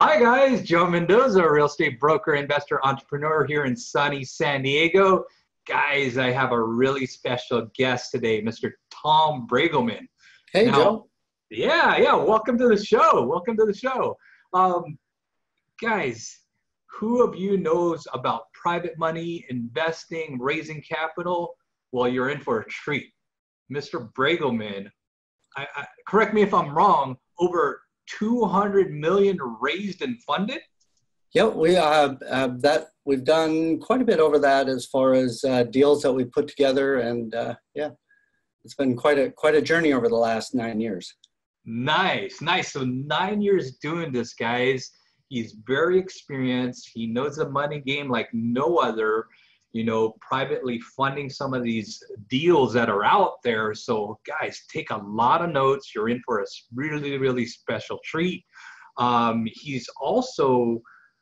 Hi guys, Joe Mendoza, real estate broker, investor, entrepreneur here in sunny San Diego. Guys, I have a really special guest today, Mr. Tom Braegelmann. Hey, now, Joe. Yeah, yeah. Welcome to the show. Welcome to the show. Um, guys, who of you knows about private money, investing, raising capital? Well, you're in for a treat. Mr. Braegelmann, I, I, correct me if I'm wrong, over 200 million raised and funded? Yep, we uh, uh, that we've done quite a bit over that as far as uh, deals that we put together, and uh, yeah, it's been quite a quite a journey over the last nine years. Nice, nice. So nine years doing this, guys. He's very experienced. He knows the money game like no other you know, privately funding some of these deals that are out there. So, guys, take a lot of notes. You're in for a really, really special treat. Um, he's also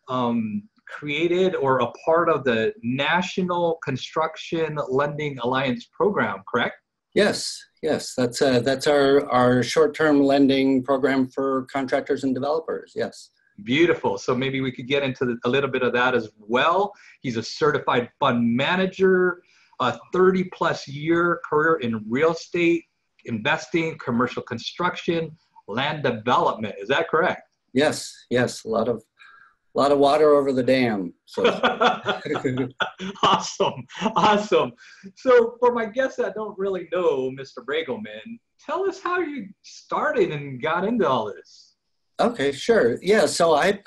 um, created or a part of the National Construction Lending Alliance program, correct? Yes, yes, that's uh, that's our our short-term lending program for contractors and developers. Yes. Beautiful. So maybe we could get into the, a little bit of that as well. He's a certified fund manager, a 30 plus year career in real estate, investing, commercial construction, land development. Is that correct? Yes, yes. A lot of a lot of water over the dam. So. awesome, awesome. So for my guests that don't really know Mr. Braegelmann, tell us how you started and got into all this. Okay, sure. Yeah, so I,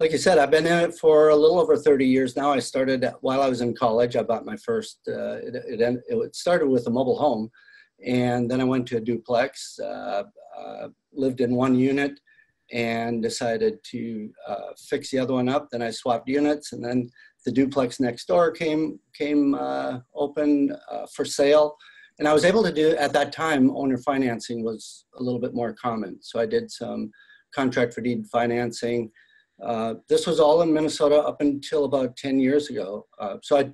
like you said, I've been in it for a little over 30 years now. I started while I was in college. I bought my first, uh, it, it, it, started with a mobile home, and then I went to a duplex, uh, uh, lived in one unit, and decided to uh, fix the other one up. Then I swapped units, and then the duplex next door came, came uh, open uh, for sale. And I was able to do, at that time, owner financing was a little bit more common. So I did some contract for deed financing. Uh, this was all in Minnesota up until about 10 years ago. Uh, so I,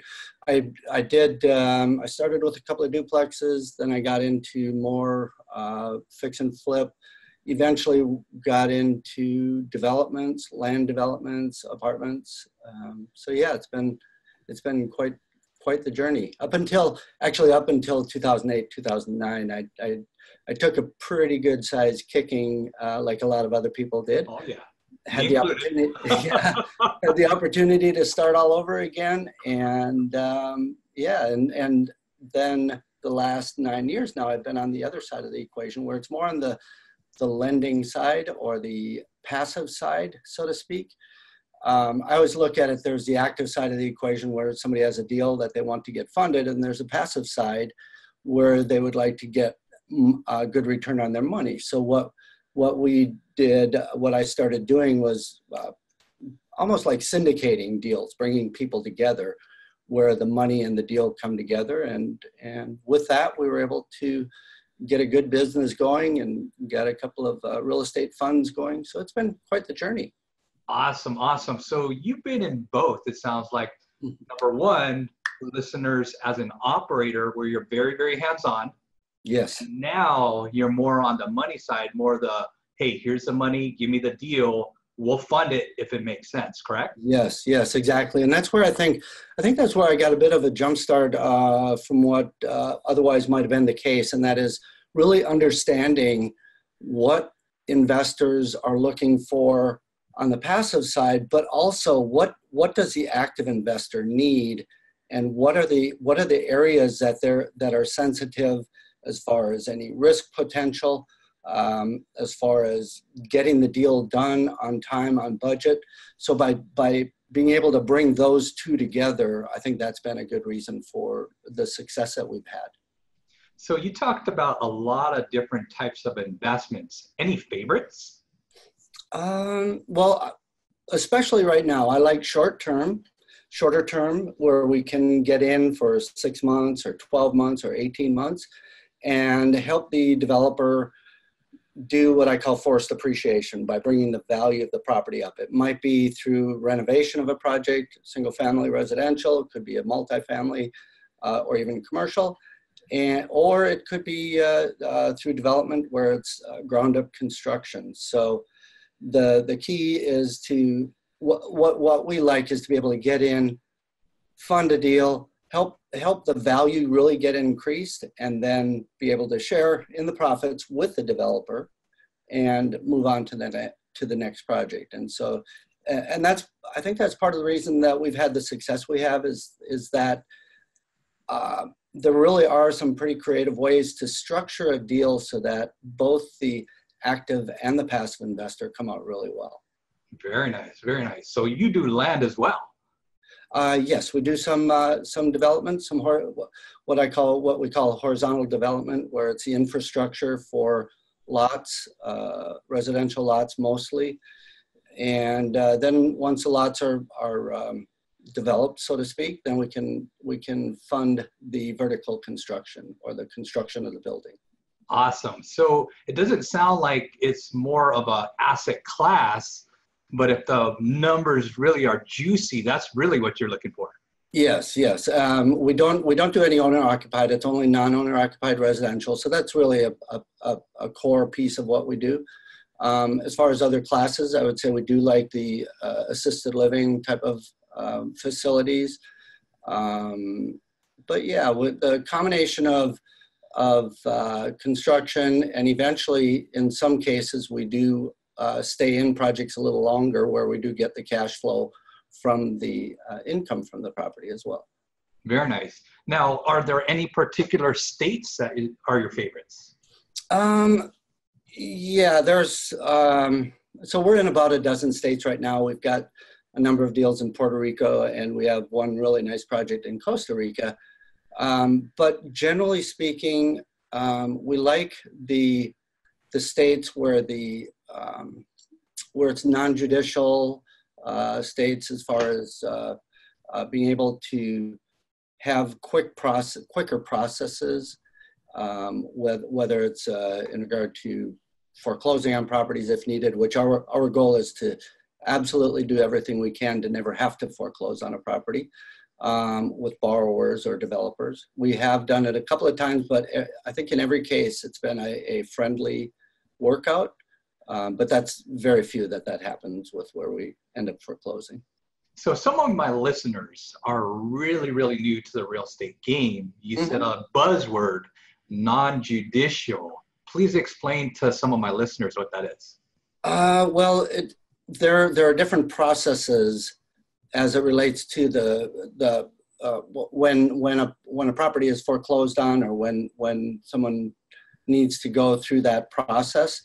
I, I did, um, I started with a couple of duplexes, then I got into more uh, fix and flip, eventually got into developments, land developments, apartments. Um, so yeah, it's been, it's been quite, quite the journey up until, actually up until 2008, 2009, I, I I took a pretty good size kicking, uh, like a lot of other people did. Oh yeah. Had the opportunity, yeah, had the opportunity to start all over again, and um, yeah, and and then the last nine years now I've been on the other side of the equation, where it's more on the the lending side or the passive side, so to speak. Um, I always look at it. There's the active side of the equation where somebody has a deal that they want to get funded, and there's a passive side where they would like to get a good return on their money. So what what we did, what I started doing was uh, almost like syndicating deals, bringing people together where the money and the deal come together. And, and with that, we were able to get a good business going and get a couple of uh, real estate funds going. So it's been quite the journey. Awesome, awesome. So you've been in both, it sounds like. Mm-hmm. Number one, listeners, as an operator, where you're very, very hands on, Yes. And now you're more on the money side, more the hey, here's the money, give me the deal. We'll fund it if it makes sense, correct? Yes, yes, exactly, and that's where I think I think that's where I got a bit of a jump start uh, from what uh, otherwise might have been the case, and that is really understanding what investors are looking for on the passive side, but also what what does the active investor need, and what are the what are the areas that they're that are sensitive as far as any risk potential, um, as far as getting the deal done on time, on budget. So by, by being able to bring those two together, I think that's been a good reason for the success that we've had. So you talked about a lot of different types of investments. Any favorites? Um, well, especially right now, I like short term, shorter term, where we can get in for six months or 12 months or 18 months and help the developer do what I call forced appreciation by bringing the value of the property up. It might be through renovation of a project, single family residential, it could be a multifamily uh, or even commercial, and, or it could be uh, uh, through development where it's uh, ground up construction. So the the key is to what what what we like is to be able to get in, fund a deal, help help the value really get increased, and then be able to share in the profits with the developer, and move on to the ne- to the next project. And so, and that's I think that's part of the reason that we've had the success we have is is that. Uh, there really are some pretty creative ways to structure a deal so that both the active and the passive investor come out really well. Very nice, very nice. So you do land as well. Uh, yes, we do some uh, some development, some hor- what I call what we call horizontal development, where it's the infrastructure for lots, uh, residential lots mostly, and uh, then once the lots are are um, developed, so to speak, then we can we can fund the vertical construction or the construction of the building. Awesome. So it doesn't sound like it's more of a asset class, but if the numbers really are juicy, that's really what you're looking for. Yes, yes. Um, we don't we don't do any owner occupied. It's only non-owner occupied residential. So that's really a, a, a core piece of what we do. Um, as far as other classes, I would say we do like the uh, assisted living type of um, facilities. Um, but yeah, with the combination of of uh, construction, and eventually, in some cases, we do uh, stay in projects a little longer where we do get the cash flow from the uh, income from the property as well. Very nice. Now, are there any particular states that are your favorites? Um, yeah, there's. Um, so we're in about a dozen states right now. We've got a number of deals in Puerto Rico, and we have one really nice project in Costa Rica. Um, but generally speaking, um, we like the the states where the um, where it's non-judicial uh, states as far as uh, uh, being able to have quick process, quicker processes, um, whether, whether it's uh, in regard to foreclosing on properties if needed, which our, our goal is to absolutely do everything we can to never have to foreclose on a property um, with borrowers or developers. We have done it a couple of times, but eh, I think in every case it's been a, a friendly workout. Um, but that's very few that that happens with where we end up foreclosing. So some of my listeners are really, really new to the real estate game. You mm-hmm. said a buzzword, non-judicial. Please explain to some of my listeners what that is. Uh, well, it, there there are different processes as it relates to the the uh, when when a when a property is foreclosed on or when when someone needs to go through that process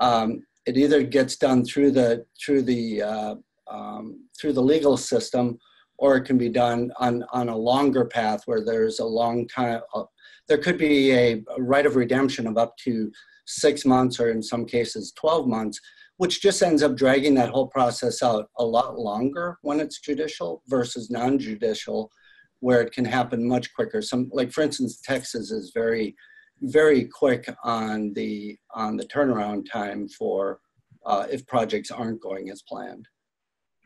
um, it either gets done through the through the uh, um, through the legal system or it can be done on on a longer path where there's a long time uh, there could be a, right of redemption of up to six months or in some cases 12 months which just ends up dragging that whole process out a lot longer when it's judicial versus non-judicial where it can happen much quicker. Some like for instance texas is very very quick on the on the turnaround time for uh, if projects aren't going as planned.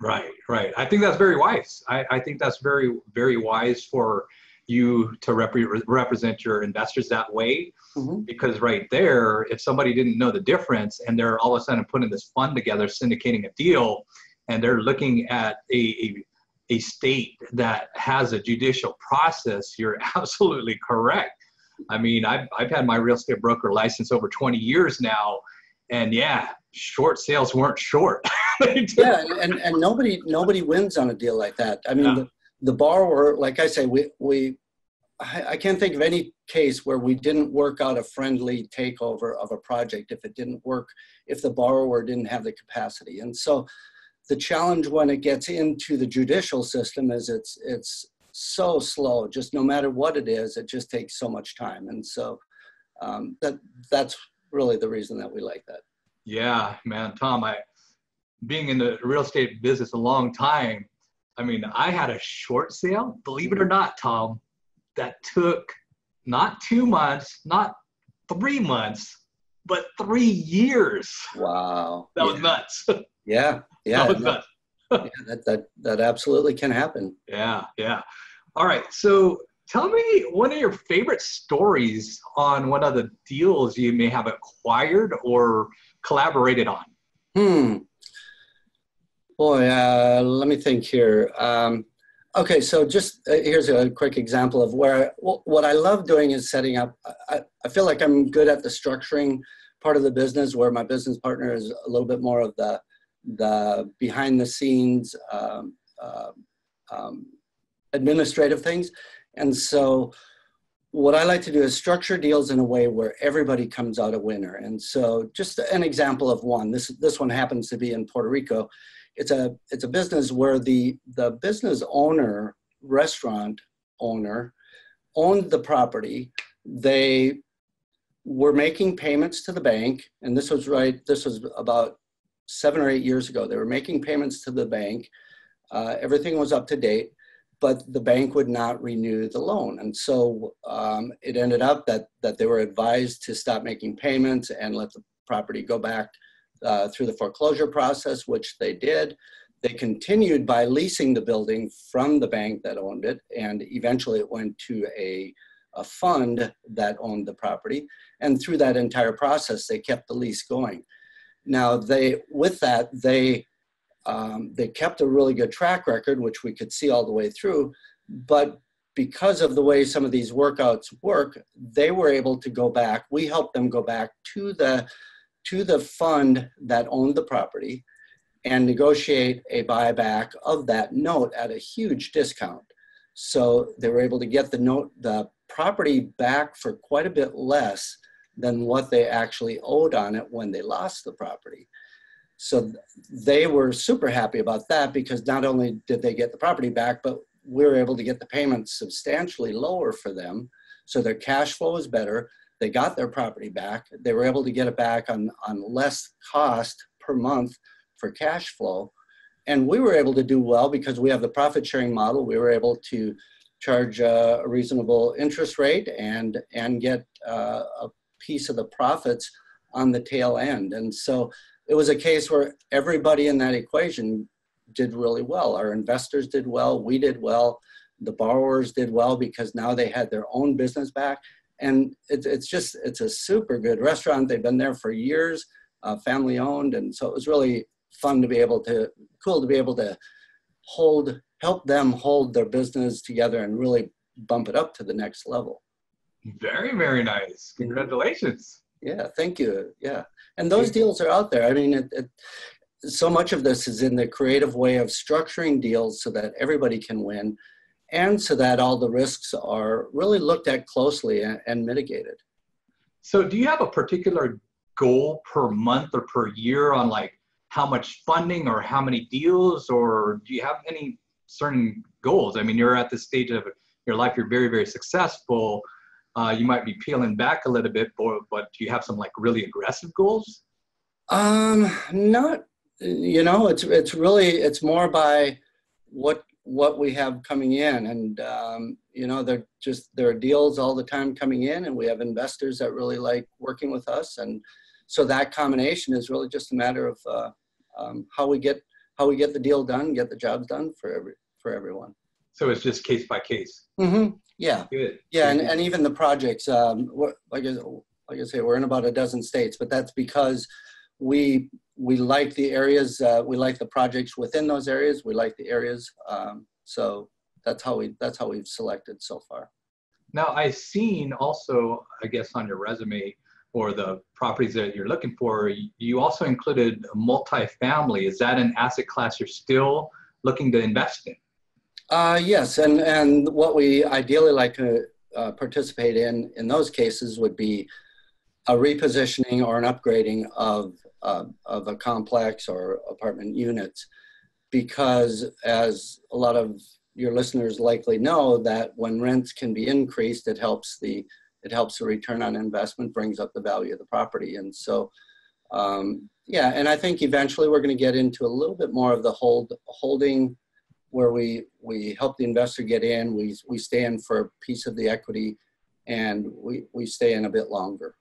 Right right. I think that's very wise. I, I think that's very very wise for you to rep- represent your investors that way mm-hmm. because right there if somebody didn't know the difference and they're all of a sudden putting this fund together syndicating a deal and they're looking at a, a, a state that has a judicial process you're absolutely correct i mean I've, I've had my real estate broker license over 20 years now and yeah short sales weren't short yeah and, and nobody nobody wins on a deal like that i mean yeah. the, the borrower, like I say, we, we I, I can't think of any case where we didn't work out a friendly takeover of a project if it didn't work, if the borrower didn't have the capacity. And so the challenge when it gets into the judicial system is it's, it's so slow, just no matter what it is, it just takes so much time. And so um, that, that's really the reason that we like that. Yeah, man, Tom, I, being in the real estate business a long time, I mean, I had a short sale, believe it or not, Tom, that took not two months, not three months, but three years. Wow. That yeah. was nuts. Yeah. Yeah. that, was nuts. yeah that, that, that absolutely can happen. Yeah. Yeah. All right. So tell me one of your favorite stories on one of the deals you may have acquired or collaborated on. Hmm. Boy, uh, let me think here. Um, okay, so just uh, here's a quick example of where what I love doing is setting up. I, I feel like I'm good at the structuring part of the business, where my business partner is a little bit more of the the behind the scenes um, uh, um, administrative things. And so what I like to do is structure deals in a way where everybody comes out a winner. And so just an example of one, this, this one happens to be in Puerto Rico. It's a, it's a business where the, the business owner, restaurant owner, owned the property. They were making payments to the bank, and this was right, this was about seven or eight years ago. They were making payments to the bank. Uh, everything was up to date but the bank would not renew the loan. And so um, it ended up that, that they were advised to stop making payments and let the property go back uh, through the foreclosure process, which they did. They continued by leasing the building from the bank that owned it, and eventually it went to a, a fund that owned the property. And through that entire process, they kept the lease going. Now, they, with that, they um, they kept a really good track record, which we could see all the way through. But because of the way some of these workouts work, they were able to go back. We helped them go back to the to the fund that owned the property and negotiate a buyback of that note at a huge discount. So they were able to get the note, the property back for quite a bit less than what they actually owed on it when they lost the property. So they were super happy about that because not only did they get the property back, but we were able to get the payments substantially lower for them. So their cash flow was better. They got their property back. They were able to get it back on, on less cost per month for cash flow. And we were able to do well because we have the profit sharing model. We were able to charge a reasonable interest rate and, and get uh, a piece of the profits on the tail end. And so it was a case where everybody in that equation did really well. Our investors did well, we did well, the borrowers did well because now they had their own business back. And it's, it's just, it's a super good restaurant. They've been there for years, uh, family owned. And so it was really fun to be able to, cool to be able to hold, help them hold their business together and really bump it up to the next level. Very, very nice. Congratulations. Yeah, thank you. Yeah and those deals are out there. I mean, it, it, so much of this is in the creative way of structuring deals so that everybody can win, and so that all the risks are really looked at closely and, and mitigated. So, do you have a particular goal per month or per year on like how much funding or how many deals, or do you have any certain goals? I mean, you're at the stage of your life, you're very, very successful uh, you might be peeling back a little bit, but, but do you have some like really aggressive goals? Um, not, you know, it's, it's really, it's more by what, what we have coming in. And, um, you know, they're just, there are deals all the time coming in and we have investors that really like working with us. And so that combination is really just a matter of uh, um, how we get, how we get the deal done, get the jobs done for every, for everyone. So it's just case by case. Mm-hmm. Yeah. Good. Yeah, and, and even the projects, um, like I, like I say, we're in about a dozen states, but that's because we we like the areas, uh, we like the projects within those areas, we like the areas. Um, so that's how we that's how we've selected so far. Now I've seen also, I guess, on your resume or the properties that you're looking for, you also included multifamily. Is that an asset class you're still looking to invest in? Uh, yes, and, and what we ideally like to uh, participate in in those cases would be a repositioning or an upgrading of, uh, of a complex or apartment units because as a lot of your listeners likely know that when rents can be increased it helps the it helps the return on investment brings up the value of the property and so um, yeah and i think eventually we're going to get into a little bit more of the hold holding where we we help the investor get in. We we stay in for a piece of the equity, and we we stay in a bit longer.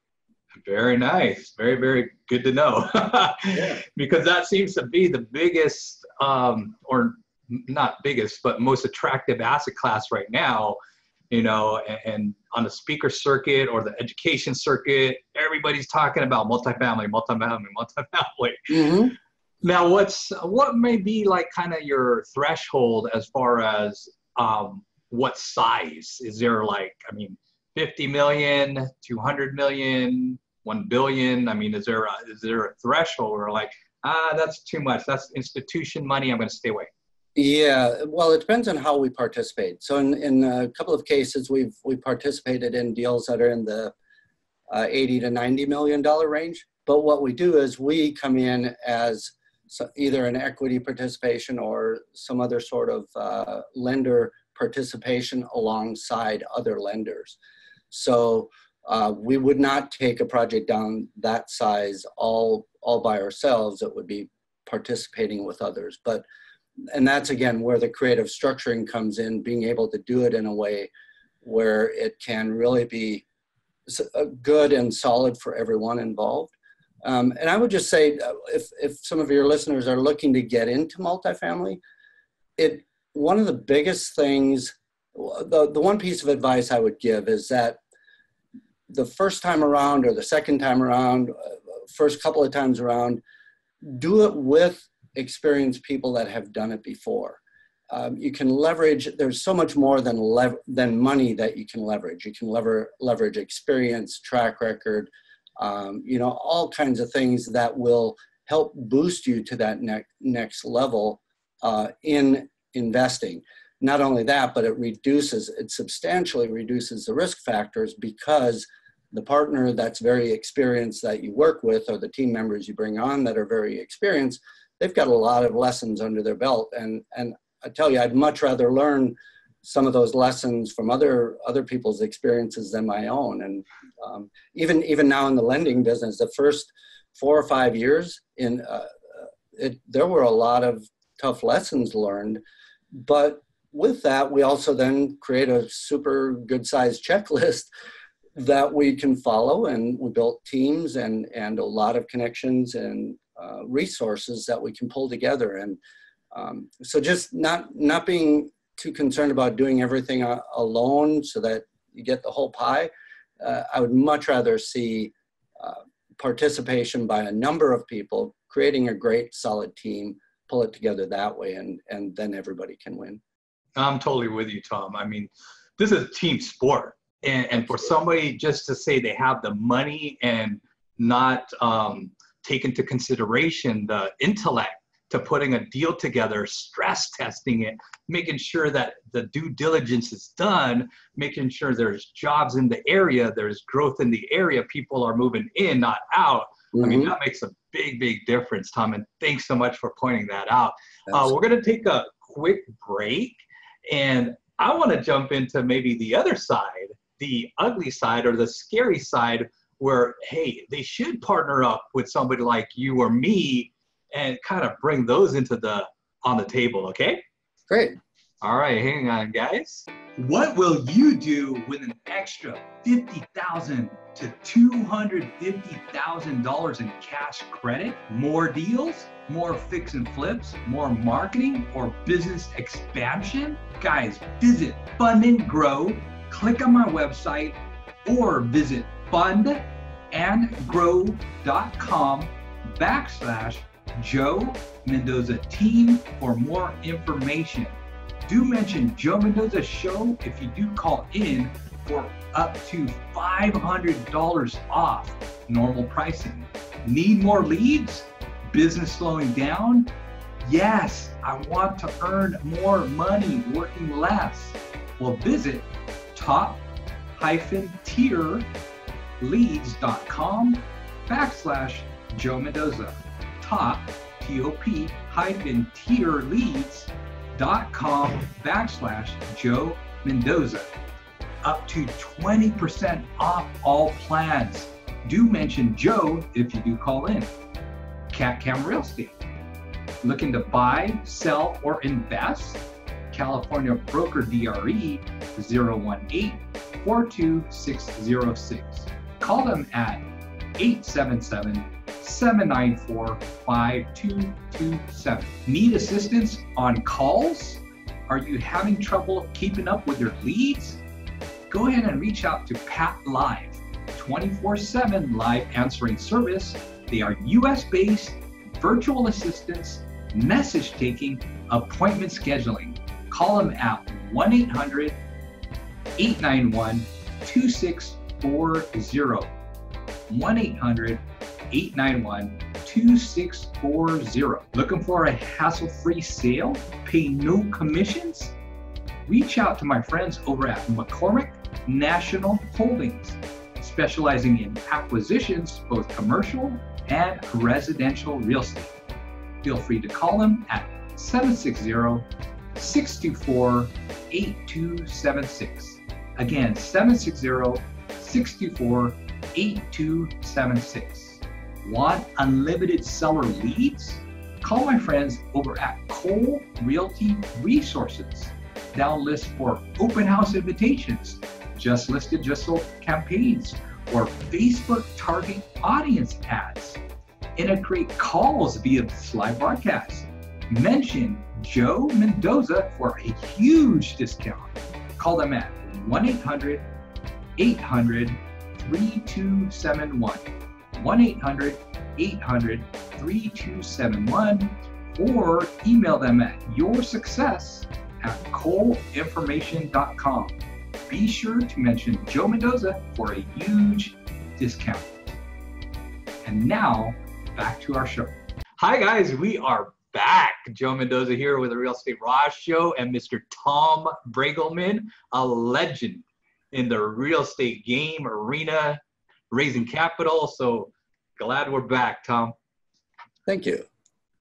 Very nice. Very very good to know. yeah. Because that seems to be the biggest, um, or not biggest, but most attractive asset class right now. You know, and, and on the speaker circuit or the education circuit, everybody's talking about multifamily, multifamily, multifamily. Mm-hmm. Now, what's what may be like kind of your threshold as far as um, what size? Is there like, I mean, 50 million, 200 million, 1 billion? I mean, is there a, is there a threshold or like, ah, that's too much. That's institution money. I'm going to stay away. Yeah, well, it depends on how we participate. So in, in a couple of cases, we've we participated in deals that are in the uh, 80 to 90 million dollar range. But what we do is we come in as so either an equity participation or some other sort of uh, lender participation alongside other lenders. So uh, we would not take a project down that size all all by ourselves. It would be participating with others. But and that's again where the creative structuring comes in, being able to do it in a way where it can really be uh, good and solid for everyone involved. Um, and I would just say, uh, if, if some of your listeners are looking to get into multifamily, it one of the biggest things, the, the one piece of advice I would give is that the first time around or the second time around, uh, first couple of times around, do it with experienced people that have done it before. Um, you can leverage, there's so much more than, lev- than money that you can leverage. You can lever- leverage experience, track record, um, you know, all kinds of things that will help boost you to that ne- next level uh, in investing. Not only that, but it reduces, it substantially reduces the risk factors because the partner that's very experienced that you work with or the team members you bring on that are very experienced, they've got a lot of lessons under their belt. And, and I tell you, I'd much rather learn some of those lessons from other other people's experiences than my own. And um, even even now in the lending business, the first four or five years in uh, it, there were a lot of tough lessons learned, but with that, we also then create a super good sized checklist that we can follow, and we built teams and and a lot of connections and uh, resources that we can pull together. And um, so, just not not being too concerned about doing everything alone so that you get the whole pie. Uh, I would much rather see uh, participation by a number of people, creating a great solid team, pull it together that way, and, and then everybody can win. I'm totally with you, Tom. I mean, this is a team sport. And, and for somebody just to say they have the money and not um, take into consideration the intellect to putting a deal together, stress testing it, making sure that the due diligence is done, making sure there's jobs in the area, there's growth in the area, people are moving in, not out. Mm-hmm. I mean, mm-hmm. that makes a big, big difference, Tom. And thanks so much for pointing that out. Uh, we're going to take a quick break. And I want to jump into maybe the other side, the ugly side or the scary side, where, hey, they should partner up with somebody like you or me and kind of bring those into the on the table, okay? Great. All right, hang on, guys. What will you do with an extra fifty thousand to two hundred fifty thousand dollars in cash credit? More deals, more fix and flips, more marketing, or business expansion? Guys, visit Fund and Grow. Click on my website or visit fundandgrow.com backslash Joe Mendoza team for more information. Do mention Joe Mendoza show if you do call in for up to $500 off normal pricing. Need more leads? Business slowing down? Yes, I want to earn more money working less. Well, visit top-tier-leads.com backslash Joe Mendoza top, T-O-P, hyphen tierleads.com backslash Joe Mendoza. Up to 20% off all plans. Do mention Joe if you do call in. Cat Cam Real Estate. Looking to buy, sell, or invest? California Broker DRE 018 42606. Call them at 877 794 5227. Need assistance on calls? Are you having trouble keeping up with your leads? Go ahead and reach out to PATLive, 24 7 live answering service. They are US based, virtual assistance, message taking, appointment scheduling. Call them at 1 800 891 2640. 1 800 891 2640. Looking for a hassle free sale? Pay no commissions? Reach out to my friends over at McCormick National Holdings, specializing in acquisitions, both commercial and residential real estate. Feel free to call them at 760 624 8276. Again, 760 624 8276. Want unlimited seller leads? Call my friends over at Cole Realty Resources. Down list for open house invitations, just listed, just sold campaigns, or Facebook target audience ads. Integrate calls via live broadcast. Mention Joe Mendoza for a huge discount. Call them at 1 800 800 3271. 1 800 800 3271 or email them at yoursuccess at coleinformation.com. Be sure to mention Joe Mendoza for a huge discount. And now, back to our show. Hi, guys, we are back. Joe Mendoza here with the Real Estate Raw Show and Mr. Tom Braegelmann, a legend in the real estate game arena, raising capital. So glad we're back, Tom. Thank you.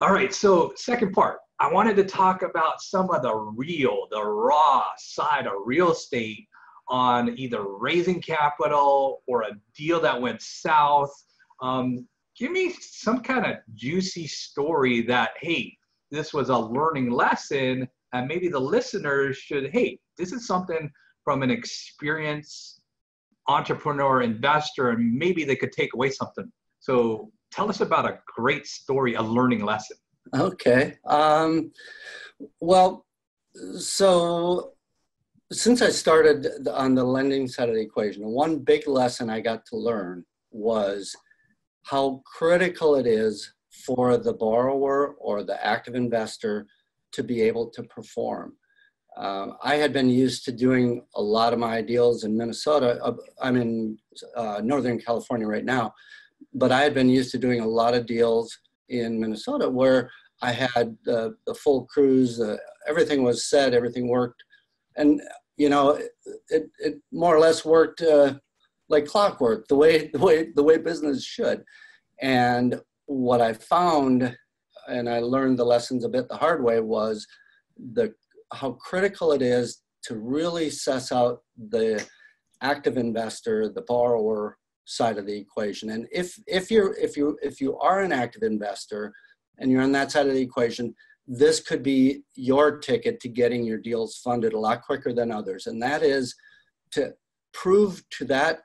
All right. So, second part, I wanted to talk about some of the real, the raw side of real estate on either raising capital or a deal that went south. Um, give me some kind of juicy story that, hey, this was a learning lesson, and maybe the listeners should, hey, this is something from an experienced entrepreneur, investor, and maybe they could take away something. So tell us about a great story, a learning lesson. Okay. Um, well, so since I started on the lending side of the equation, one big lesson I got to learn was how critical it is for the borrower or the active investor to be able to perform. Um, I had been used to doing a lot of my deals in Minnesota. Uh, I'm in uh, Northern California right now, but I had been used to doing a lot of deals in Minnesota where I had the, the full crews, uh, everything was set, everything worked. And, you know, it, it more or less worked uh, like clockwork, the way, the, way, the way business should. And what I found, and I learned the lessons a bit the hard way, was the how critical it is to really suss out the active investor, the borrower side of the equation. And if if you're if you if you are an active investor and you're on that side of the equation, this could be your ticket to getting your deals funded a lot quicker than others. And that is to prove to that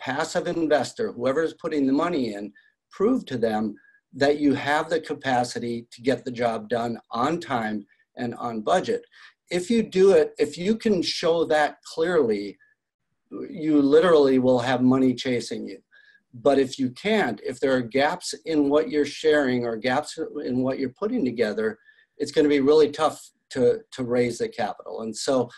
passive investor, whoever is putting the money in, prove to them that you have the capacity to get the job done on time and on budget. If you do it, if you can show that clearly, you literally will have money chasing you. But if you can't, if there are gaps in what you're sharing or gaps in what you're putting together, it's going to be really tough to, to raise the capital. And so,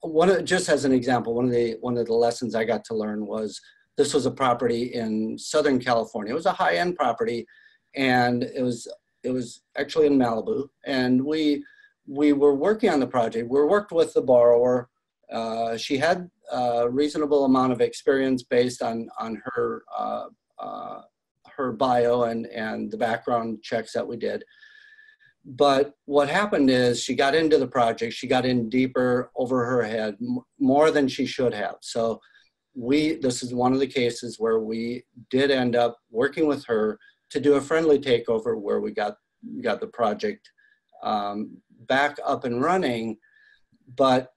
one of, just as an example, one of the one of the lessons I got to learn was this was a property in Southern California. It was a high-end property, and it was it was actually in Malibu. And we we were working on the project. We worked with the borrower. Uh, she had a reasonable amount of experience based on on her uh, uh, her bio and and the background checks that we did. But what happened is she got into the project. She got in deeper over her head, more than she should have. So we this is one of the cases where we did end up working with her to do a friendly takeover where we got we got the project um, back up and running. But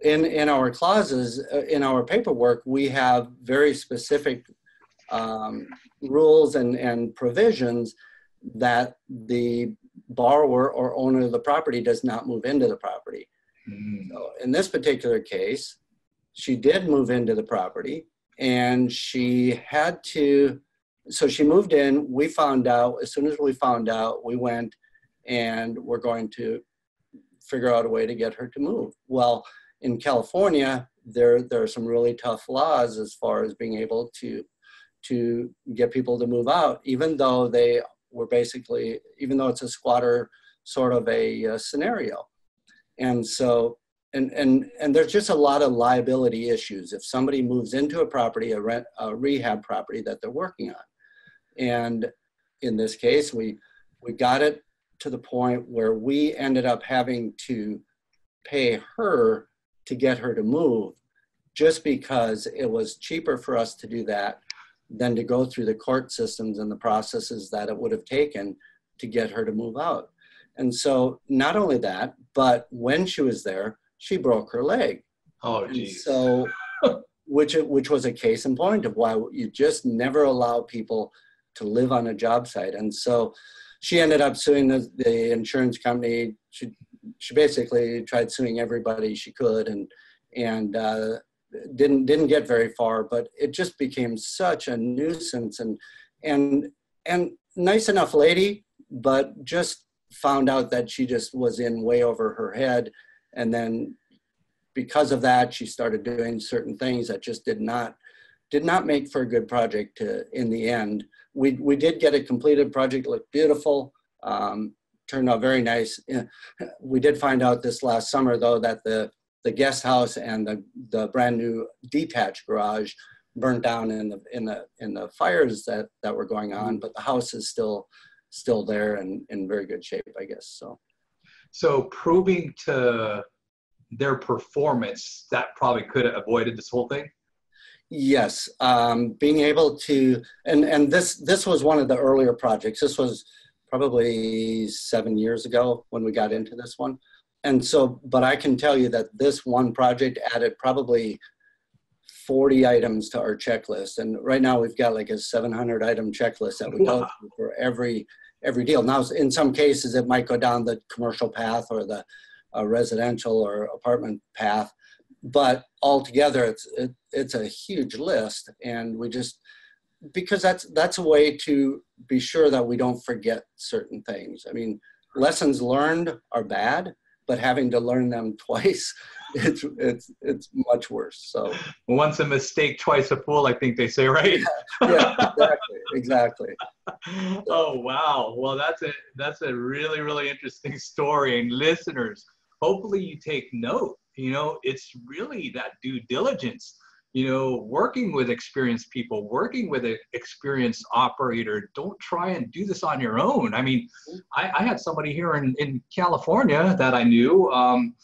in, in our clauses, uh, in our paperwork, we have very specific um, rules and, and provisions that the borrower or owner of the property does not move into the property. Mm. So in this particular case, she did move into the property and she had to so she moved in. We found out as soon as we found out, we went and we're going to figure out a way to get her to move. Well, in California, there there are some really tough laws as far as being able to to get people to move out, even though they were basically, even though it's a squatter sort of a, a scenario. And so, and, and, and there's just a lot of liability issues if somebody moves into a property, a, rent, a rehab property that they're working on. And in this case, we, we got it to the point where we ended up having to pay her to get her to move just because it was cheaper for us to do that than to go through the court systems and the processes that it would have taken to get her to move out. And so, not only that, but when she was there, she broke her leg. Oh, geez. So, which which was a case in point of why you just never allow people to live on a job site. And so, she ended up suing the, the insurance company. She she basically tried suing everybody she could, and and uh, didn't didn't get very far, but it just became such a nuisance and and and nice enough lady, but just found out that she just was in way over her head, and then because of that, she started doing certain things that just did not did not make for a good project to, in the end. We we did get a completed project, looked beautiful. Um, turned out very nice. We did find out this last summer though that the the guest house and the, the brand new detached garage burnt down in the in the in the fires that that were going on but the house is still still there and in very good shape i guess so so proving to their performance that probably could have avoided this whole thing yes um, being able to and and this this was one of the earlier projects this was probably seven years ago when we got into this one and so, but I can tell you that this one project added probably 40 items to our checklist. And right now we've got like a 700 item checklist that we wow. go through for every every deal. Now, in some cases, it might go down the commercial path or the uh, residential or apartment path, but altogether, it's it, it's a huge list, and we just because that's that's a way to be sure that we don't forget certain things. I mean, lessons learned are bad, but having to learn them twice, it's it's it's much worse. So once a mistake, twice a fool. I think they say, right? yeah, yeah exactly, exactly. oh wow! Well, that's a that's a really really interesting story, and listeners, hopefully you take note. You know, it's really that due diligence you know, working with experienced people, working with an experienced operator. Don't try and do this on your own. I mean, I, I had somebody here in, in California that I knew um,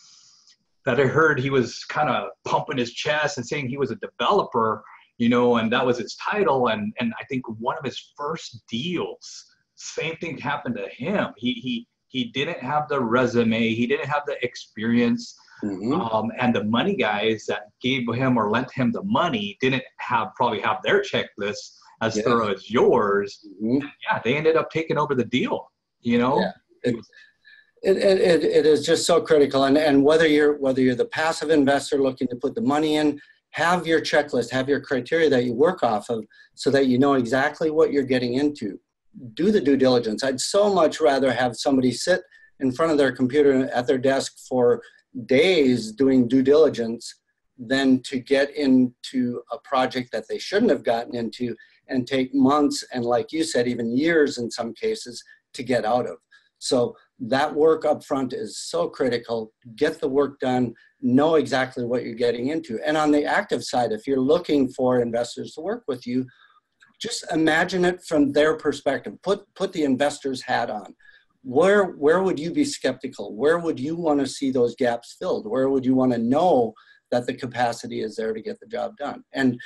that I heard he was kind of pumping his chest and saying he was a developer, you know, and that was his title. And, and I think one of his first deals, same thing happened to him. He, he, he didn't have the resume, he didn't have the experience Mm-hmm. Um, and the money guys that gave him or lent him the money didn't have probably have their checklist as yeah. thorough as yours. Mm-hmm. Yeah, they ended up taking over the deal. You know, yeah. it, it, it, it is just so critical. And and whether you're whether you're the passive investor looking to put the money in, have your checklist, have your criteria that you work off of, so that you know exactly what you're getting into. Do the due diligence. I'd so much rather have somebody sit in front of their computer at their desk for days doing due diligence than to get into a project that they shouldn't have gotten into and take months and like you said even years in some cases to get out of so that work up front is so critical. Get the work done know exactly what you're getting into. And on the active side if you're looking for investors to work with you just imagine it from their perspective. Put put the investor's hat on. Where where would you be skeptical? Where would you want to see those gaps filled? Where would you want to know that the capacity is there to get the job done? And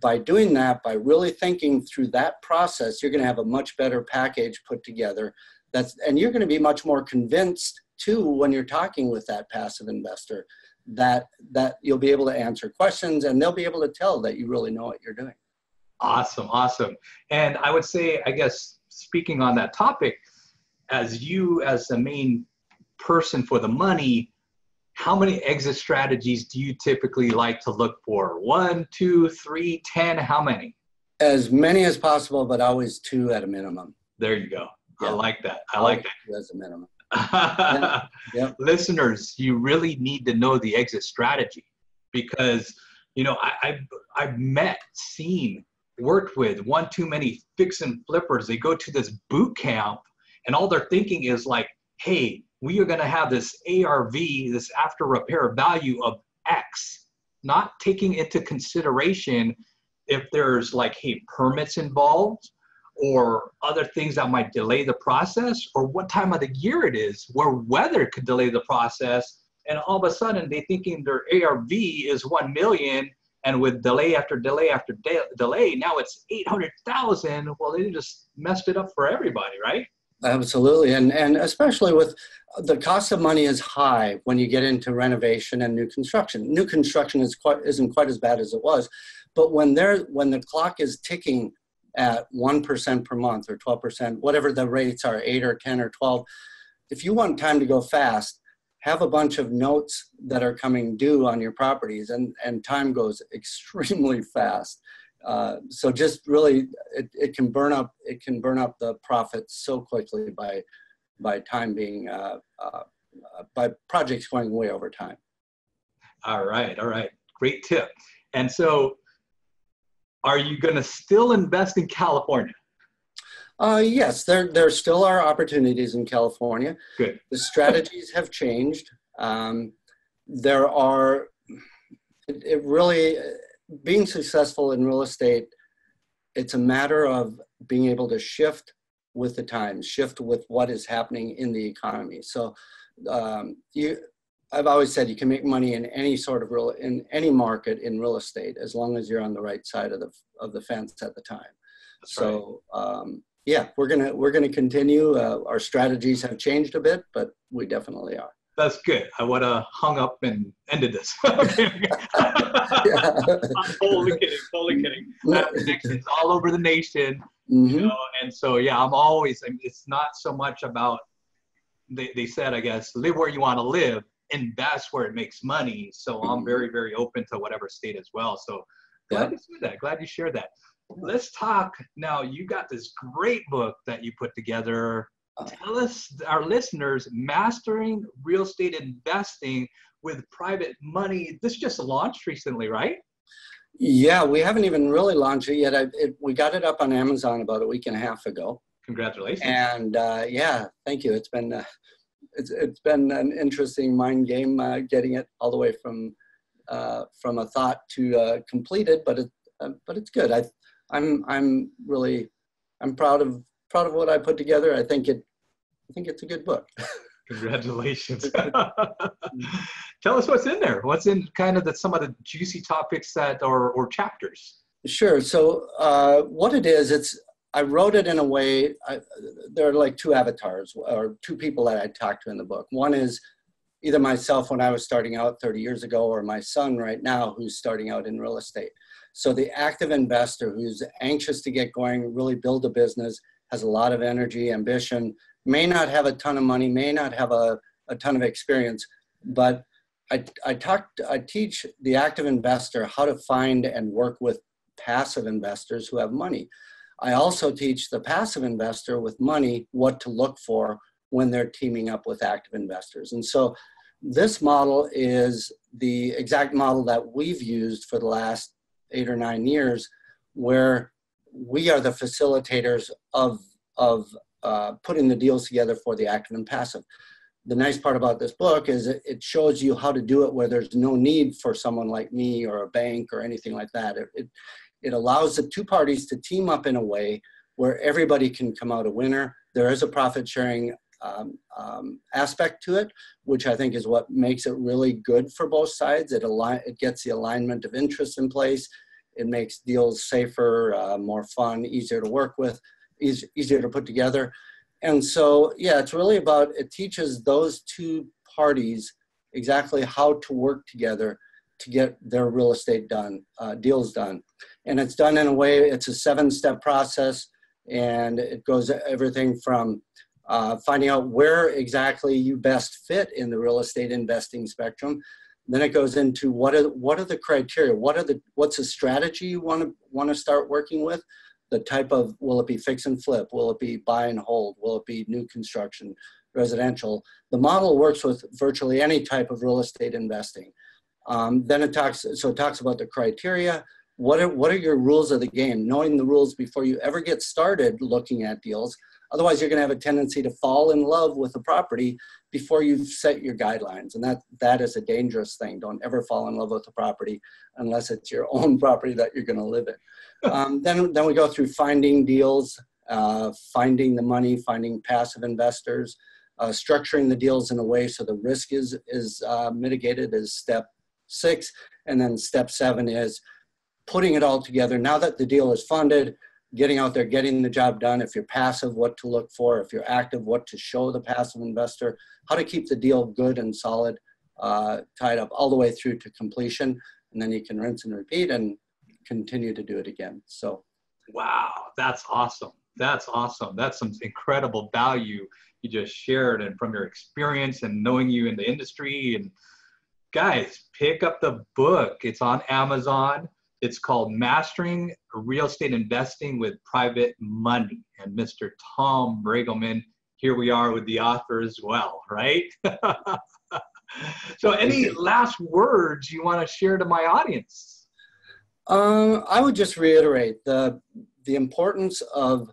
by doing that by really thinking through that process you're going to have a much better package put together that's and you're going to be much more convinced too when you're talking with that passive investor that that you'll be able to answer questions and they'll be able to tell that you really know what you're doing awesome awesome and i would say i guess speaking on that topic as you as the main person for the money how many exit strategies do you typically like to look for one two three ten how many As many as possible, but always two at a minimum. There you go. Yeah. I like that. I like Two As a minimum. that. Yeah. Listeners, you really need to know the exit strategy because you know I, I've I've met, seen, worked with one too many fix and flippers. They go to this boot camp and all they're thinking is like, hey, we are going to have this ARV, this after repair value of X, not taking into consideration if there's like, hey, permits involved or other things that might delay the process or what time of the year it is where weather could delay the process and all of a sudden they thinking their arv is 1 million and with delay after delay after de- delay now it's 800000 well they just messed it up for everybody right? Absolutely, and and especially with the cost of money is high when you get into renovation and new construction. New construction is quite isn't quite as bad as it was, but when there when the clock is ticking at one percent per month or twelve percent, whatever the rates are, eight or ten or twelve, if you want time to go fast, have a bunch of notes that are coming due on your properties, and and time goes extremely fast. Uh, so just really, it, it can burn up it can burn up the profits so quickly by by time being uh, uh, by projects going way over time. all right all right great tip and so are you going to still invest in california Uh, yes, there there still are opportunities in California. Good. The strategies have changed. Um, there are it, it really being successful in real estate. It's a matter of being able to shift with the times, shift with what is happening in the economy. So, um, you, I've always said you can make money in any sort of real in any market in real estate as long as you're on the right side of the of the fence at the time. That's right. so um, yeah, we're gonna we're gonna continue. Uh, our strategies have changed a bit, but we definitely are. that's good i would have hung up and ended this i'm totally kidding totally kidding I have connections all over the nation you Mhm. know and so yeah i'm always it's not so much about they, they said i guess live where you want to live invest where it makes money. So i'm Mhm. very very open to whatever state as well. So glad Yeah. you said that. Glad you shared that. Let's talk. Now you got this great book that you put together. Tell us our listeners mastering real estate investing with private money. This just launched recently right? Yeah, we haven't even really launched it yet. I, it, we got it up on Amazon about a week and a half ago, congratulations. And uh, yeah, thank you. It's been uh, it's it's been an interesting mind game uh, getting it all the way from uh, from a thought to uh, completed, but it uh, but it's good. I I'm I'm really I'm proud of proud of what I put together. I think it I think it's a good book. Congratulations. Tell us what's in there. What's in kind of the, some of the juicy topics that or, or chapters? Sure. So uh, what it is, it's I wrote it in a way. I, there are like two avatars or two people that I talked to in the book. One is either myself when I was starting out 30 years ago, or my son right now who's starting out in real estate. So the active investor who's anxious to get going, really build a business, has a lot of energy, ambition, may not have a ton of money, may not have a, a ton of experience, but I, I talk, I teach the active investor how to find and work with passive investors who have money. I also teach the passive investor with money what to look for when they're teaming up with active investors. And so this model is the exact model that we've used for the last eight or nine years, where we are the facilitators of, of uh, putting the deals together for the active and passive. The nice part about this book is it, shows you how to do it where there's no need for someone like me or a bank or anything like that. It, it, it allows the two parties to team up in a way where everybody can come out a winner. There is a profit sharing um, um, aspect to it, which I think is what makes it really good for both sides. It align, it gets the alignment of interests in place. It makes deals safer, uh, more fun, easier to work with, eas easier to put together. And so, yeah, it's really about it teaches those two parties exactly how to work together to get their real estate done, uh, deals done. And it's done in a way, it's a seven step process, and it goes everything from uh, finding out where exactly you best fit in the real estate investing spectrum. Then it goes into what are what are the criteria? What are the what's the strategy you want to want to start working with? The type of will it be fix and flip? Will it be buy and hold? Will it be new construction, residential? The model works with virtually any type of real estate investing. Um, then it talks so it talks about the criteria. What are what are your rules of the game? Knowing the rules before you ever get started looking at deals Otherwise, you're going to have a tendency to fall in love with the property before you've set your guidelines. And that, that is a dangerous thing. Don't ever fall in love with the property unless it's your own property that you're going to live in. um, then, then we go through finding deals, uh, finding the money, finding passive investors, uh, structuring the deals in a way so the risk is, is uh, mitigated is step six. And then step seven is putting it all together. Now that the deal is funded, getting out there, getting the job done. If you're passive, what to look for. If you're active, what to show the passive investor. How to keep the deal good and solid, uh, tied up all the way through to completion. And then you can rinse and repeat and continue to do it again. So, wow, that's awesome. That's awesome. That's some incredible value you just shared, and from your experience and knowing you in the industry. And guys, pick up the book. It's on Amazon. It's called Mastering Real Estate Investing with Private Money. And Mr. Tom Braegelmann, here we are with the author as well, right? so, any last words you want to share to my audience? Um, I would just reiterate the the importance of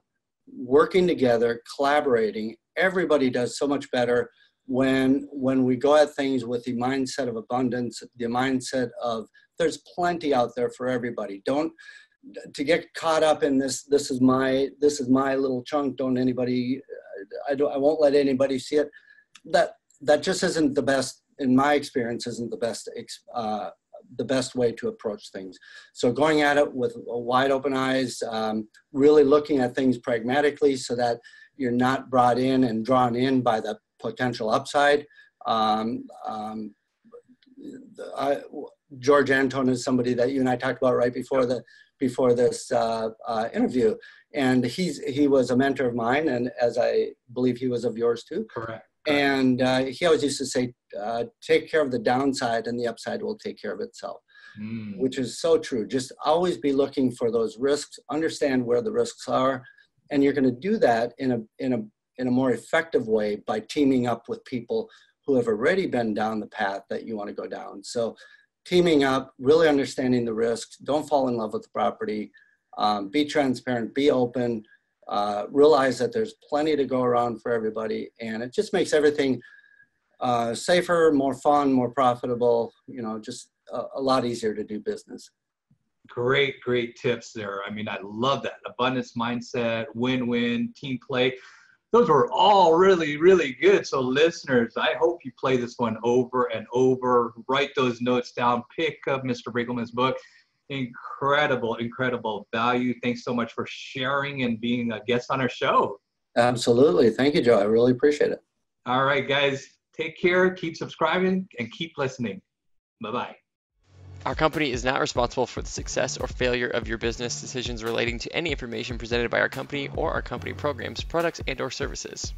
working together, collaborating. Everybody does so much better when when we go at things with the mindset of abundance, the mindset of there's plenty out there for everybody. Don't to get caught up in this. This is my this is my little chunk. Don't anybody. I don't. I won't let anybody see it. That that just isn't the best in my experience. Isn't the best. Uh, the best way to approach things. So going at it with wide open eyes, um, really looking at things pragmatically so that you're not brought in and drawn in by the potential upside. Um, um, I, George Antone is somebody that you and I talked about right before the before this uh, uh, interview, and he's he was a mentor of mine, and as I believe he was of yours too. Correct. And uh, he always used to say, uh, "Take care of the downside, and the upside will take care of itself," mm. which is so true. Just always be looking for those risks, understand where the risks are, and you're going to do that in a in a in a more effective way by teaming up with people who have already been down the path that you want to go down. So teaming up, really understanding the risks, don't fall in love with the property, um, be transparent, be open, uh, realize that there's plenty to go around for everybody, and it just makes everything uh, safer, more fun, more profitable, you know, just a, a lot easier to do business. Great, great tips there. I mean, I love that. Abundance mindset, win win, team play those were all really, really good. So, listeners, I hope you play this one over and over. Write those notes down. Pick up Mr. Braegelmann's book. Incredible, incredible value. Thanks so much for sharing and being a guest on our show. Absolutely. Thank you, Joe. I really appreciate it. All right, guys. Take care. Keep subscribing and keep listening. Bye bye. Our company is not responsible for the success or failure of your business decisions relating to any information presented by our company or our company programs, products, and or services.